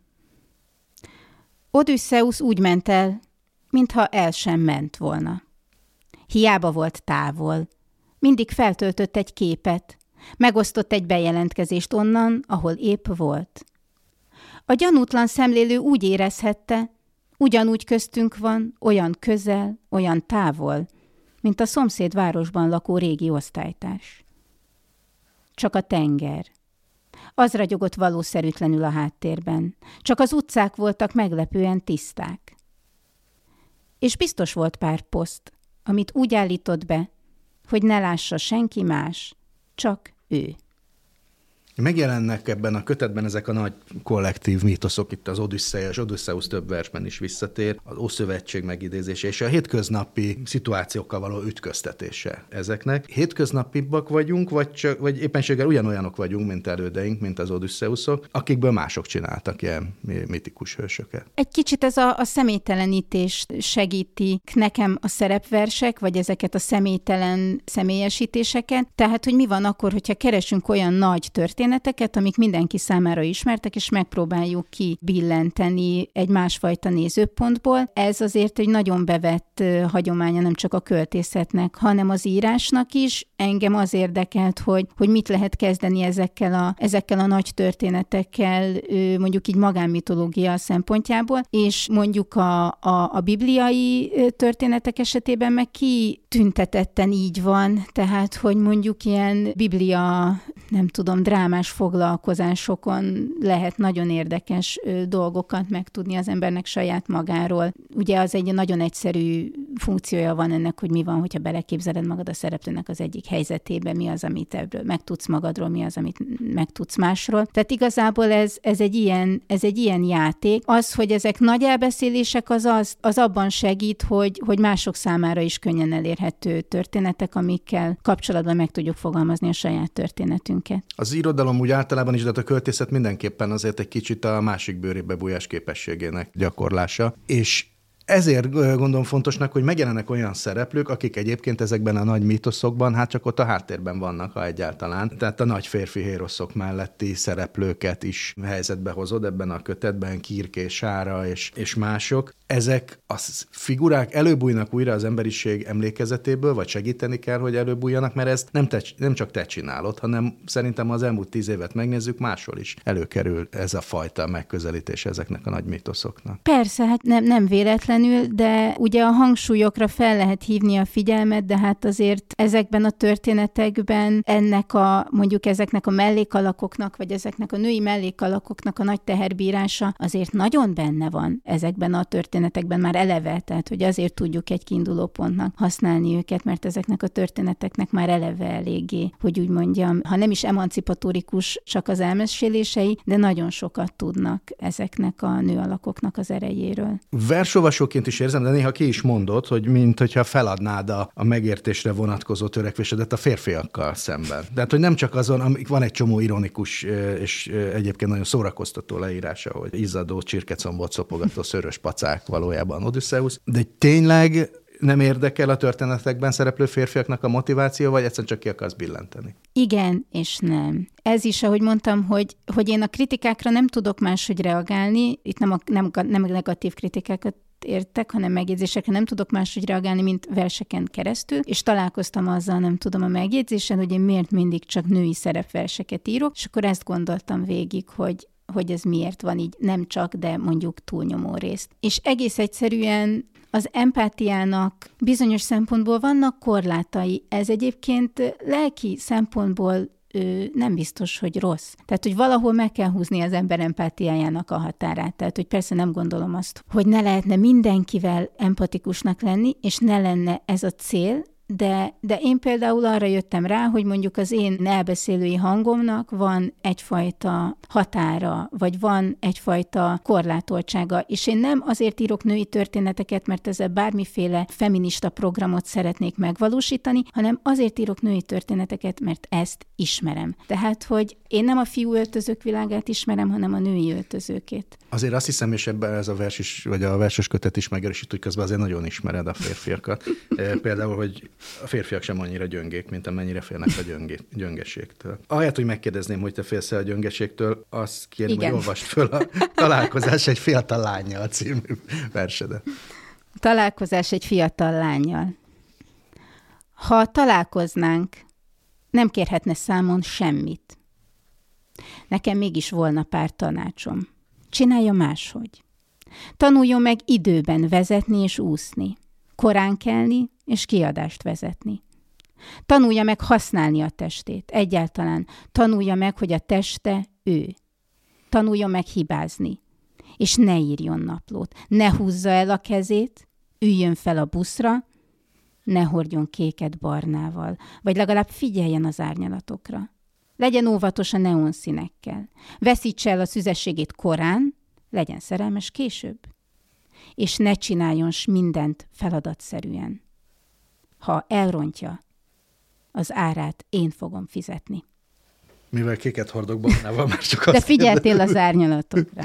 Odysseus úgy ment el, mintha el sem ment volna. Hiába volt távol. Mindig feltöltött egy képet, megosztott egy bejelentkezést onnan, ahol épp volt. A gyanútlan szemlélő úgy érezhette, ugyanúgy köztünk van, olyan közel, olyan távol, mint a szomszéd városban lakó régi osztálytárs. Csak a tenger. Az ragyogott valószerűtlenül a háttérben. Csak az utcák voltak meglepően tiszták. És biztos volt pár poszt, amit úgy állított be, hogy ne lássa senki más, csak ő. Megjelennek ebben a kötetben ezek a nagy kollektív mítoszok, itt az Odysseus, Odysseus több versben is visszatér, az Ószövetség megidézése és a hétköznapi szituációkkal való ütköztetése ezeknek. Hétköznapibbak vagyunk, vagy, csak, vagy éppenséggel ugyanolyanok vagyunk, mint elődeink, mint az Odysseusok, akikből mások csináltak ilyen mitikus hősöket. Egy kicsit ez a, a személytelenítést segíti nekem a szerepversek, vagy ezeket a személytelen személyesítéseket. Tehát, hogy mi van akkor, hogyha keresünk olyan nagy történet történeteket, amik mindenki számára ismertek, és megpróbáljuk kibillenteni egy másfajta nézőpontból. Ez azért egy nagyon bevett hagyománya nem csak a költészetnek, hanem az írásnak is. Engem az érdekelt, hogy, hogy mit lehet kezdeni ezekkel a, ezekkel a nagy történetekkel, mondjuk így magánmitológia szempontjából, és mondjuk a, a, a bibliai történetek esetében meg ki tüntetetten így van, tehát, hogy mondjuk ilyen biblia, nem tudom, drámás más foglalkozásokon lehet nagyon érdekes dolgokat megtudni az embernek saját magáról. Ugye az egy nagyon egyszerű funkciója van ennek, hogy mi van, hogyha beleképzeled magad a szereplőnek az egyik helyzetébe, mi az, amit ebből megtudsz magadról, mi az, amit megtudsz másról. Tehát igazából ez, ez, egy, ilyen, ez egy ilyen játék. Az, hogy ezek nagy elbeszélések, az, az, az abban segít, hogy, hogy mások számára is könnyen elérhető történetek, amikkel kapcsolatban meg tudjuk fogalmazni a saját történetünket. Az irodalom úgy általában is, de a költészet mindenképpen azért egy kicsit a másik bőrébe bújás képességének gyakorlása. És ezért gondolom fontosnak, hogy megjelennek olyan szereplők, akik egyébként ezekben a nagy mítoszokban, hát csak ott a háttérben vannak, ha egyáltalán. Tehát a nagy férfi héroszok melletti szereplőket is helyzetbe hozod ebben a kötetben, Kirké, Sára és, és mások ezek a figurák előbújnak újra az emberiség emlékezetéből, vagy segíteni kell, hogy előbújjanak, mert ezt nem, te, nem csak te csinálod, hanem szerintem az elmúlt tíz évet megnézzük, máshol is előkerül ez a fajta megközelítés ezeknek a nagy mítoszoknak. Persze, hát nem, nem véletlenül, de ugye a hangsúlyokra fel lehet hívni a figyelmet, de hát azért ezekben a történetekben ennek a, mondjuk ezeknek a mellékalakoknak, vagy ezeknek a női mellékalakoknak a nagy teherbírása azért nagyon benne van ezekben a történetekben már eleve, tehát hogy azért tudjuk egy kiinduló pontnak használni őket, mert ezeknek a történeteknek már eleve eléggé, hogy úgy mondjam, ha nem is emancipatórikus csak az elmesélései, de nagyon sokat tudnak ezeknek a nőalakoknak az erejéről. Alsóként is érzem, de néha ki is mondod, hogy mint hogyha feladnád a, a megértésre vonatkozó törekvésedet a férfiakkal szemben. Tehát, hogy nem csak azon, amik van egy csomó ironikus és egyébként nagyon szórakoztató leírása, hogy izzadó csirkecombot szopogató szörös pacák valójában Odysseus, de tényleg nem érdekel a történetekben szereplő férfiaknak a motiváció, vagy egyszerűen csak ki akarsz billenteni? Igen és nem. Ez is, ahogy mondtam, hogy, hogy én a kritikákra nem tudok máshogy reagálni, itt nem, a, nem, nem negatív kritikákat értek, hanem megjegyzésekre nem tudok máshogy reagálni, mint verseken keresztül, és találkoztam azzal, nem tudom a megjegyzésen, hogy én miért mindig csak női szerepverseket írok, és akkor ezt gondoltam végig, hogy hogy ez miért van így, nem csak, de mondjuk túlnyomó részt. És egész egyszerűen az empátiának bizonyos szempontból vannak korlátai. Ez egyébként lelki szempontból ő nem biztos, hogy rossz. Tehát, hogy valahol meg kell húzni az ember empátiájának a határát. Tehát, hogy persze nem gondolom azt, hogy ne lehetne mindenkivel empatikusnak lenni, és ne lenne ez a cél, de, de én például arra jöttem rá, hogy mondjuk az én elbeszélői hangomnak van egyfajta határa, vagy van egyfajta korlátoltsága, és én nem azért írok női történeteket, mert ezzel bármiféle feminista programot szeretnék megvalósítani, hanem azért írok női történeteket, mert ezt ismerem. Tehát, hogy én nem a fiú öltözők világát ismerem, hanem a női öltözőkét. Azért azt hiszem, és ebben ez a vers is, vagy a verses kötet is megerősít, hogy közben azért nagyon ismered a férfiakat. Például, hogy a férfiak sem annyira gyöngék, mint amennyire félnek a gyöngé, gyöngeségtől. Ahelyett, hogy megkérdezném, hogy te félsz a gyöngeségtől, azt kérem, Igen. hogy olvast föl a találkozás egy fiatal lányjal című versedet. Találkozás egy fiatal lányjal. Ha találkoznánk, nem kérhetne számon semmit. Nekem mégis volna pár tanácsom. Csinálja máshogy. Tanuljon meg időben vezetni és úszni korán kelni és kiadást vezetni. Tanulja meg használni a testét, egyáltalán tanulja meg, hogy a teste ő. Tanulja meg hibázni, és ne írjon naplót, ne húzza el a kezét, üljön fel a buszra, ne hordjon kéket barnával, vagy legalább figyeljen az árnyalatokra. Legyen óvatos a neonszínekkel. Veszítse el a szüzességét korán, legyen szerelmes később és ne csináljon mindent feladatszerűen. Ha elrontja, az árát én fogom fizetni. Mivel kéket hordok barnával, már csak azt De figyeltél az árnyalatokra.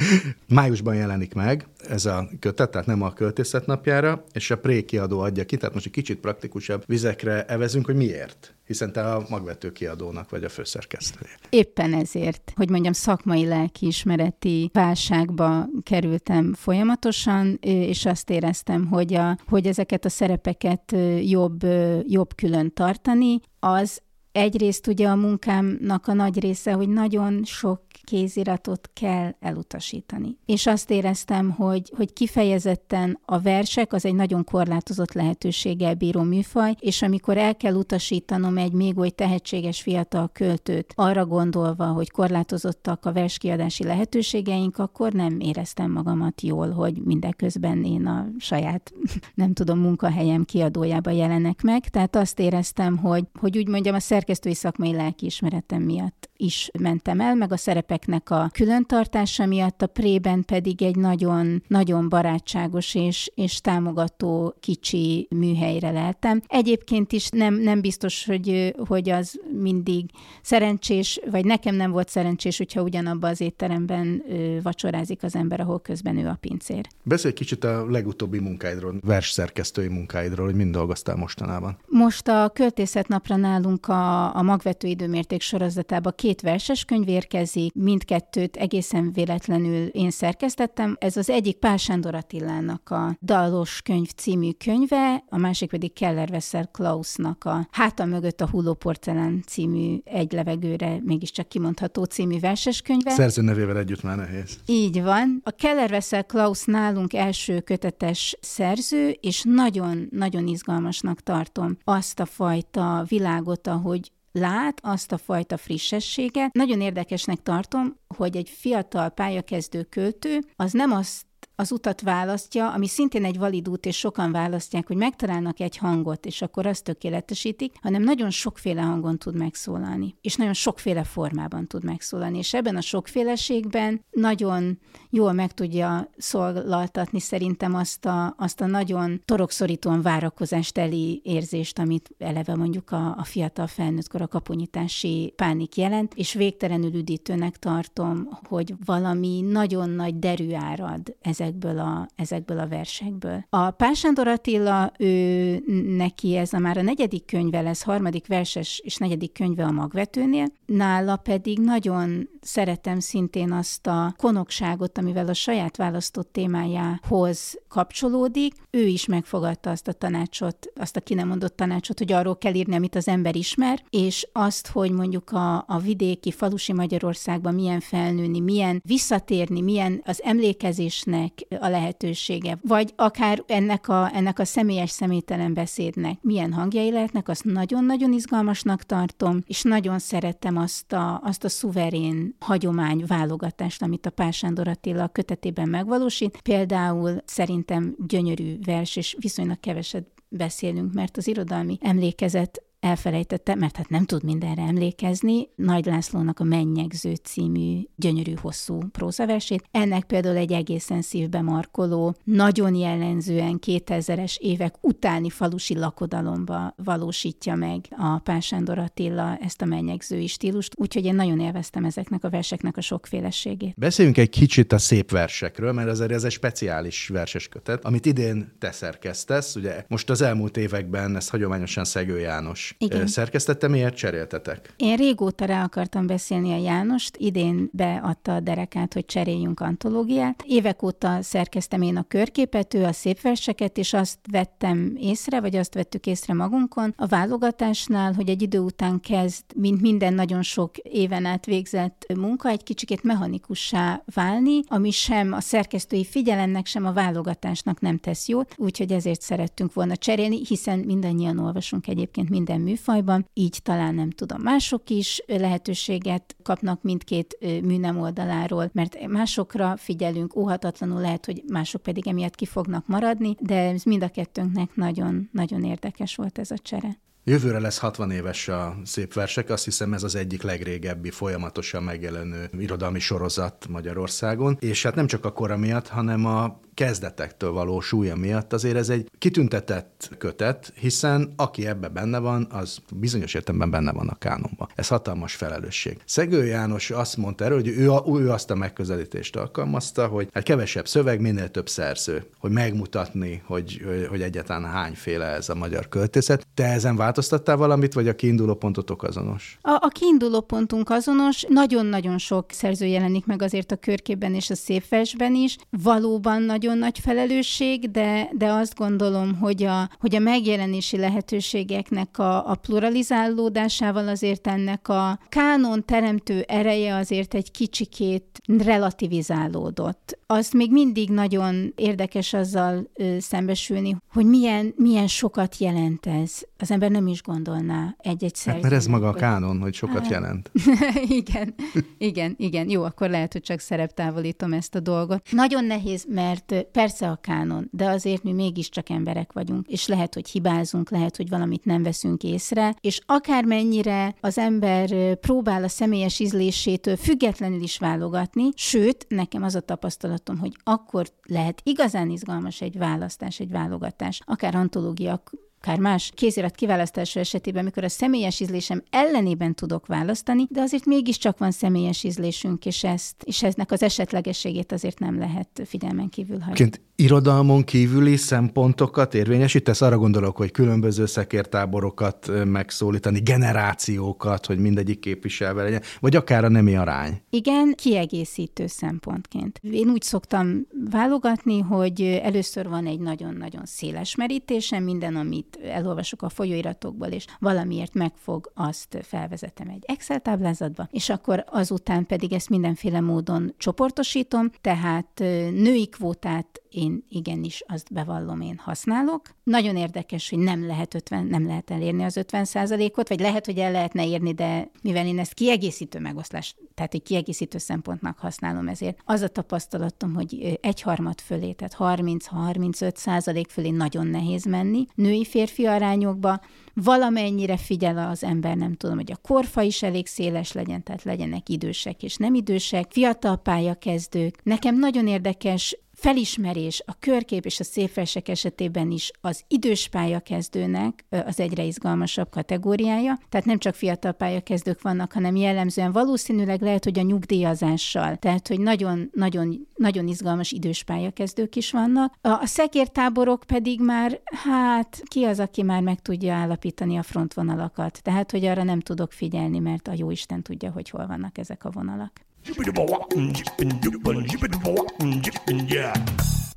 Májusban jelenik meg ez a kötet, tehát nem a költészet napjára, és a Pré kiadó adja ki, tehát most egy kicsit praktikusabb vizekre evezünk, hogy miért hiszen te a magvető kiadónak vagy a főszerkesztője. Éppen ezért, hogy mondjam, szakmai lelkiismereti válságba kerültem folyamatosan, és azt éreztem, hogy, a, hogy ezeket a szerepeket jobb, jobb külön tartani, az egyrészt ugye a munkámnak a nagy része, hogy nagyon sok kéziratot kell elutasítani. És azt éreztem, hogy, hogy kifejezetten a versek az egy nagyon korlátozott lehetőséggel bíró műfaj, és amikor el kell utasítanom egy még oly tehetséges fiatal költőt, arra gondolva, hogy korlátozottak a verskiadási lehetőségeink, akkor nem éreztem magamat jól, hogy mindeközben én a saját, nem tudom, munkahelyem kiadójába jelenek meg. Tehát azt éreztem, hogy, hogy úgy mondjam, a szerkesztői szakmai lelkiismeretem miatt is mentem el, meg a szerepeknek a különtartása miatt, a prében pedig egy nagyon, nagyon barátságos és, és támogató kicsi műhelyre leltem. Egyébként is nem, nem biztos, hogy, hogy az mindig szerencsés, vagy nekem nem volt szerencsés, hogyha ugyanabban az étteremben vacsorázik az ember, ahol közben ő a pincér. Beszélj kicsit a legutóbbi munkáidról, versszerkesztői munkáidról, hogy mind dolgoztál mostanában. Most a költészetnapra nálunk a, a magvető időmérték sorozatában két verses könyv érkezik, mindkettőt egészen véletlenül én szerkesztettem. Ez az egyik Pál Sándor Attilának a Dalos könyv című könyve, a másik pedig Keller Vessel Klausnak a Háta mögött a hulló porcelán című egy levegőre mégiscsak kimondható című verses könyve. Szerző nevével együtt már nehéz. Így van. A Keller Vessel Klaus nálunk első kötetes szerző, és nagyon-nagyon izgalmasnak tartom azt a fajta világot, ahogy lát azt a fajta frissességet. Nagyon érdekesnek tartom, hogy egy fiatal pályakezdő költő az nem azt az utat választja, ami szintén egy valid út, és sokan választják, hogy megtalálnak egy hangot, és akkor azt tökéletesítik, hanem nagyon sokféle hangon tud megszólalni, és nagyon sokféle formában tud megszólalni, és ebben a sokféleségben nagyon jól meg tudja szolgáltatni szerintem azt a, azt a nagyon torokszorítóan várakozást teli érzést, amit eleve mondjuk a, a fiatal felnőttkor a kapunyítási pánik jelent, és végtelenül üdítőnek tartom, hogy valami nagyon nagy derű árad ezekből a, ezekből a versekből. A Pásándor Attila, ő neki ez a már a negyedik könyve lesz, harmadik verses és negyedik könyve a magvetőnél, nála pedig nagyon szeretem szintén azt a konokságot, amivel a saját választott témájához kapcsolódik. Ő is megfogadta azt a tanácsot, azt a ki nem mondott tanácsot, hogy arról kell írni, amit az ember ismer, és azt, hogy mondjuk a, a vidéki, falusi Magyarországban milyen felnőni, milyen visszatérni, milyen az emlékezésnek a lehetősége, vagy akár ennek a, ennek a személyes személytelen beszédnek milyen hangjai lehetnek, azt nagyon-nagyon izgalmasnak tartom, és nagyon szeretem azt a, azt a szuverén hagyomány válogatást, amit a Pál Sándor Attila kötetében megvalósít. Például szerintem gyönyörű vers, és viszonylag keveset beszélünk, mert az irodalmi emlékezet elfelejtette, mert hát nem tud mindenre emlékezni, Nagy Lászlónak a Mennyegző című gyönyörű hosszú prózaversét. Ennek például egy egészen szívbe markoló, nagyon jellemzően 2000-es évek utáni falusi lakodalomba valósítja meg a Pásándor Attila ezt a mennyegzői stílust, úgyhogy én nagyon élveztem ezeknek a verseknek a sokféleségét. Beszéljünk egy kicsit a szép versekről, mert azért ez egy speciális verses kötet, amit idén te szerkesztesz. Ugye most az elmúlt években ezt hagyományosan Szegő János igen. szerkesztette, miért cseréltetek? Én régóta rá akartam beszélni a Jánost, idén beadta a derekát, hogy cseréljünk antológiát. Évek óta szerkeztem én a körképet, ő a szép verseket, és azt vettem észre, vagy azt vettük észre magunkon a válogatásnál, hogy egy idő után kezd, mint minden nagyon sok éven át végzett munka, egy kicsikét mechanikussá válni, ami sem a szerkesztői figyelemnek, sem a válogatásnak nem tesz jót, úgyhogy ezért szerettünk volna cserélni, hiszen mindannyian olvasunk egyébként minden műfajban, így talán nem tudom, mások is lehetőséget kapnak mindkét műnem oldaláról, mert másokra figyelünk, óhatatlanul lehet, hogy mások pedig emiatt ki fognak maradni, de ez mind a kettőnknek nagyon-nagyon érdekes volt ez a csere. Jövőre lesz 60 éves a szép versek, azt hiszem ez az egyik legrégebbi, folyamatosan megjelenő irodalmi sorozat Magyarországon, és hát nem csak a kora miatt, hanem a kezdetektől való súlya miatt azért ez egy kitüntetett kötet, hiszen aki ebbe benne van, az bizonyos értelemben benne van a kánonban. Ez hatalmas felelősség. Szegő János azt mondta erről, hogy ő, ő azt a megközelítést alkalmazta, hogy hát kevesebb szöveg, minél több szerző, hogy megmutatni, hogy, hogy egyáltalán hányféle ez a magyar költészet. Te ezen változtattál valamit, vagy a kiinduló pontotok azonos? A, a kiinduló pontunk azonos. Nagyon-nagyon sok szerző jelenik meg azért a körkében és a szépversben is. Valóban nagyon nagyon nagy felelősség, de, de azt gondolom, hogy a, hogy a megjelenési lehetőségeknek a, a pluralizálódásával azért ennek a kánon teremtő ereje azért egy kicsikét relativizálódott. Azt még mindig nagyon érdekes azzal ö, szembesülni, hogy milyen, milyen sokat jelent ez. Az ember nem is gondolná egy-egy szerzőnek. Hát mert ez maga a kánon, hogy sokat hát, jelent. igen, igen, igen. Jó, akkor lehet, hogy csak szereptávolítom ezt a dolgot. Nagyon nehéz, mert persze a kánon, de azért mi mégiscsak emberek vagyunk, és lehet, hogy hibázunk, lehet, hogy valamit nem veszünk észre, és akármennyire az ember próbál a személyes ízlésétől függetlenül is válogatni, sőt, nekem az a tapasztalatom, hogy akkor lehet igazán izgalmas egy választás, egy válogatás, akár antológia akár más kézirat kiválasztása esetében, amikor a személyes ízlésem ellenében tudok választani, de azért mégiscsak van személyes ízlésünk, és ezt, és eznek az esetlegességét azért nem lehet figyelmen kívül hagyni. Irodalmon kívüli szempontokat érvényesítesz? Arra gondolok, hogy különböző szekértáborokat megszólítani, generációkat, hogy mindegyik képviselve legyen, vagy akár a nemi arány. Igen, kiegészítő szempontként. Én úgy szoktam válogatni, hogy először van egy nagyon-nagyon széles merítésem, minden, amit elolvasok a folyóiratokból, és valamiért megfog, azt felvezetem egy Excel táblázatba, és akkor azután pedig ezt mindenféle módon csoportosítom, tehát női kvótát én igenis azt bevallom, én használok. Nagyon érdekes, hogy nem lehet 50, nem lehet elérni az 50 százalékot, vagy lehet, hogy el lehetne érni, de mivel én ezt kiegészítő megoszlás, tehát egy kiegészítő szempontnak használom ezért, az a tapasztalatom, hogy egyharmad fölé, tehát 30-35 százalék fölé nagyon nehéz menni. Női-férfi arányokba valamennyire figyel az ember, nem tudom, hogy a korfa is elég széles legyen, tehát legyenek idősek és nem idősek, fiatal pályakezdők. Nekem nagyon érdekes felismerés a körkép és a szépversek esetében is az idős pályakezdőnek az egyre izgalmasabb kategóriája. Tehát nem csak fiatal pályakezdők vannak, hanem jellemzően valószínűleg lehet, hogy a nyugdíjazással, tehát hogy nagyon, nagyon, nagyon izgalmas idős pályakezdők is vannak. A szekértáborok pedig már, hát ki az, aki már meg tudja állapítani a frontvonalakat. Tehát, hogy arra nem tudok figyelni, mert a jó Isten tudja, hogy hol vannak ezek a vonalak.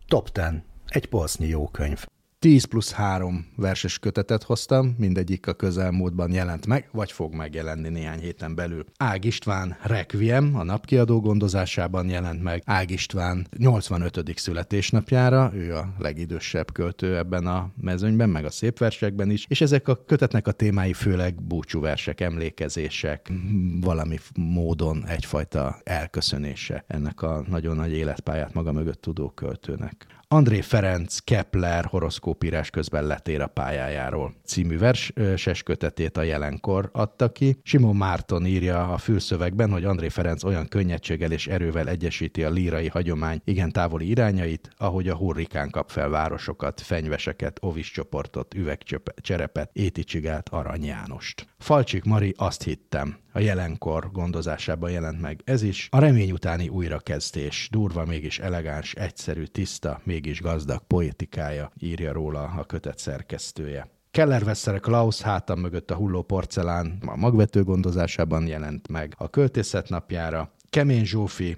Top 10. Egy polsznyi jó könyv. 10 plusz 3 verses kötetet hoztam, mindegyik a közelmúltban jelent meg, vagy fog megjelenni néhány héten belül. Ág István Requiem a napkiadó gondozásában jelent meg. Ág István 85. születésnapjára, ő a legidősebb költő ebben a mezőnyben, meg a szép versekben is, és ezek a kötetnek a témái főleg búcsúversek, emlékezések, valami módon egyfajta elköszönése ennek a nagyon nagy életpályát maga mögött tudó költőnek. André Ferenc Kepler horoszkópírás közben letér a pályájáról. Című verses kötetét a jelenkor adta ki. Simon Márton írja a fülszövegben, hogy André Ferenc olyan könnyedséggel és erővel egyesíti a lírai hagyomány igen távoli irányait, ahogy a hurrikán kap fel városokat, fenyveseket, ovis csoportot, üvegcserepet, éticsigát, Arany Jánost. Falcsik Mari azt hittem, a jelenkor gondozásában jelent meg ez is. A remény utáni újrakezdés, durva, mégis elegáns, egyszerű, tiszta, mégis gazdag poétikája, írja róla a kötet szerkesztője. Keller Veszere Klaus hátam mögött a hulló porcelán a magvető gondozásában jelent meg a költészet napjára. Kemény Zsófi,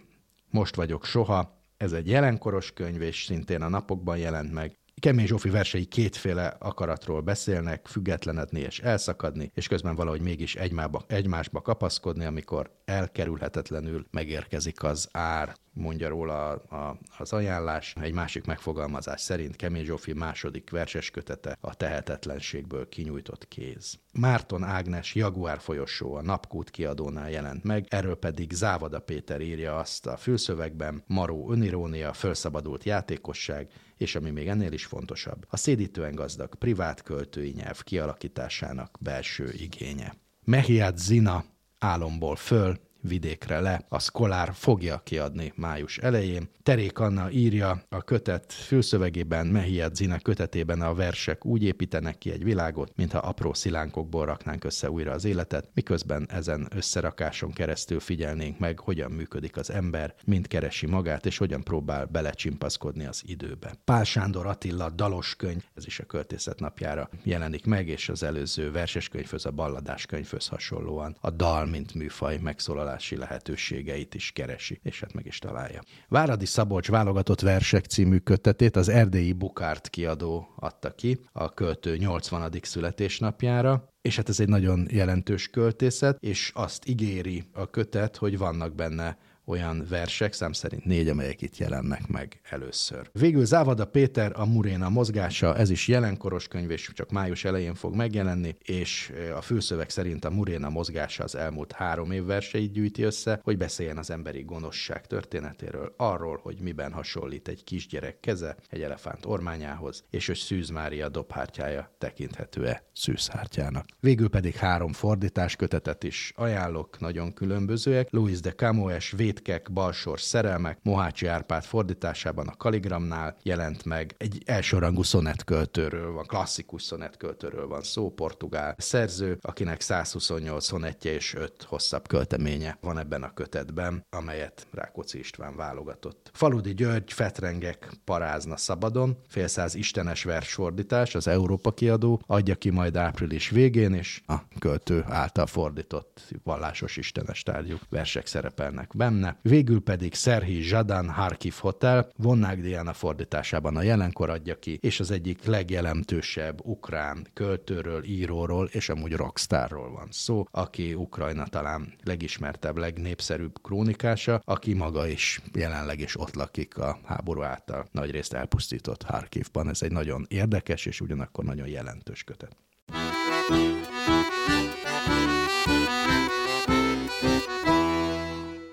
Most vagyok soha, ez egy jelenkoros könyv, és szintén a napokban jelent meg. Kemény Zsófi versei kétféle akaratról beszélnek, függetlenedni és elszakadni, és közben valahogy mégis egymába, egymásba kapaszkodni, amikor elkerülhetetlenül megérkezik az ár, mondja róla a, a, az ajánlás. Egy másik megfogalmazás szerint Kemény Zsófi második verses kötete a tehetetlenségből kinyújtott kéz. Márton Ágnes Jaguár folyosó a Napkút kiadónál jelent meg, erről pedig Závada Péter írja azt a fülszövegben, Maró önirónia, felszabadult játékosság, és ami még ennél is fontosabb, a szédítően gazdag privát költői nyelv kialakításának belső igénye. Mehiát Zina álomból föl, vidékre le. A Szkolár fogja kiadni május elején. Terék Anna írja a kötet fülszövegében, Mehiat Zina kötetében a versek úgy építenek ki egy világot, mintha apró szilánkokból raknánk össze újra az életet, miközben ezen összerakáson keresztül figyelnénk meg, hogyan működik az ember, mint keresi magát, és hogyan próbál belecsimpaszkodni az időbe. Pál Sándor Attila dalos könyv, ez is a költészet napjára jelenik meg, és az előző verseskönyvhöz, a balladás könyvhöz hasonlóan a dal, mint műfaj megszólal megszólalási lehetőségeit is keresi, és hát meg is találja. Váradi Szabolcs válogatott versek című kötetét az erdélyi Bukárt kiadó adta ki a költő 80. születésnapjára, és hát ez egy nagyon jelentős költészet, és azt ígéri a kötet, hogy vannak benne olyan versek, szám szerint négy, amelyek itt jelennek meg először. Végül Závada Péter, a Muréna mozgása, ez is jelenkoros könyv, és csak május elején fog megjelenni, és a főszöveg szerint a Muréna mozgása az elmúlt három év verseit gyűjti össze, hogy beszéljen az emberi gonoszság történetéről, arról, hogy miben hasonlít egy kisgyerek keze egy elefánt ormányához, és hogy Szűz Mária dobhártyája tekinthető-e szűzhártyának. Végül pedig három fordítás kötetet is ajánlok, nagyon különbözőek. Louis de Camões Vétkek, Balsor szerelmek, Mohácsi Árpád fordításában a Kaligramnál jelent meg. Egy elsőrangú szonetköltőről van, klasszikus szonetköltőről van szó, portugál szerző, akinek 128 szonettje és 5 hosszabb költeménye van ebben a kötetben, amelyet Rákóczi István válogatott. Faludi György, Fetrengek, Parázna szabadon, félszáz istenes versfordítás, az Európa kiadó, adja ki majd április végén, és a költő által fordított vallásos istenes tárgyú versek szerepelnek benne benne. Végül pedig Szerhi Zsadán Harkiv Hotel Vonnák Diana fordításában a jelenkor adja ki, és az egyik legjelentősebb ukrán költőről, íróról és amúgy rockstarról van szó, aki Ukrajna talán legismertebb, legnépszerűbb krónikása, aki maga is jelenleg is ott lakik a háború által nagyrészt elpusztított Harkivban. Ez egy nagyon érdekes és ugyanakkor nagyon jelentős kötet. Thank you.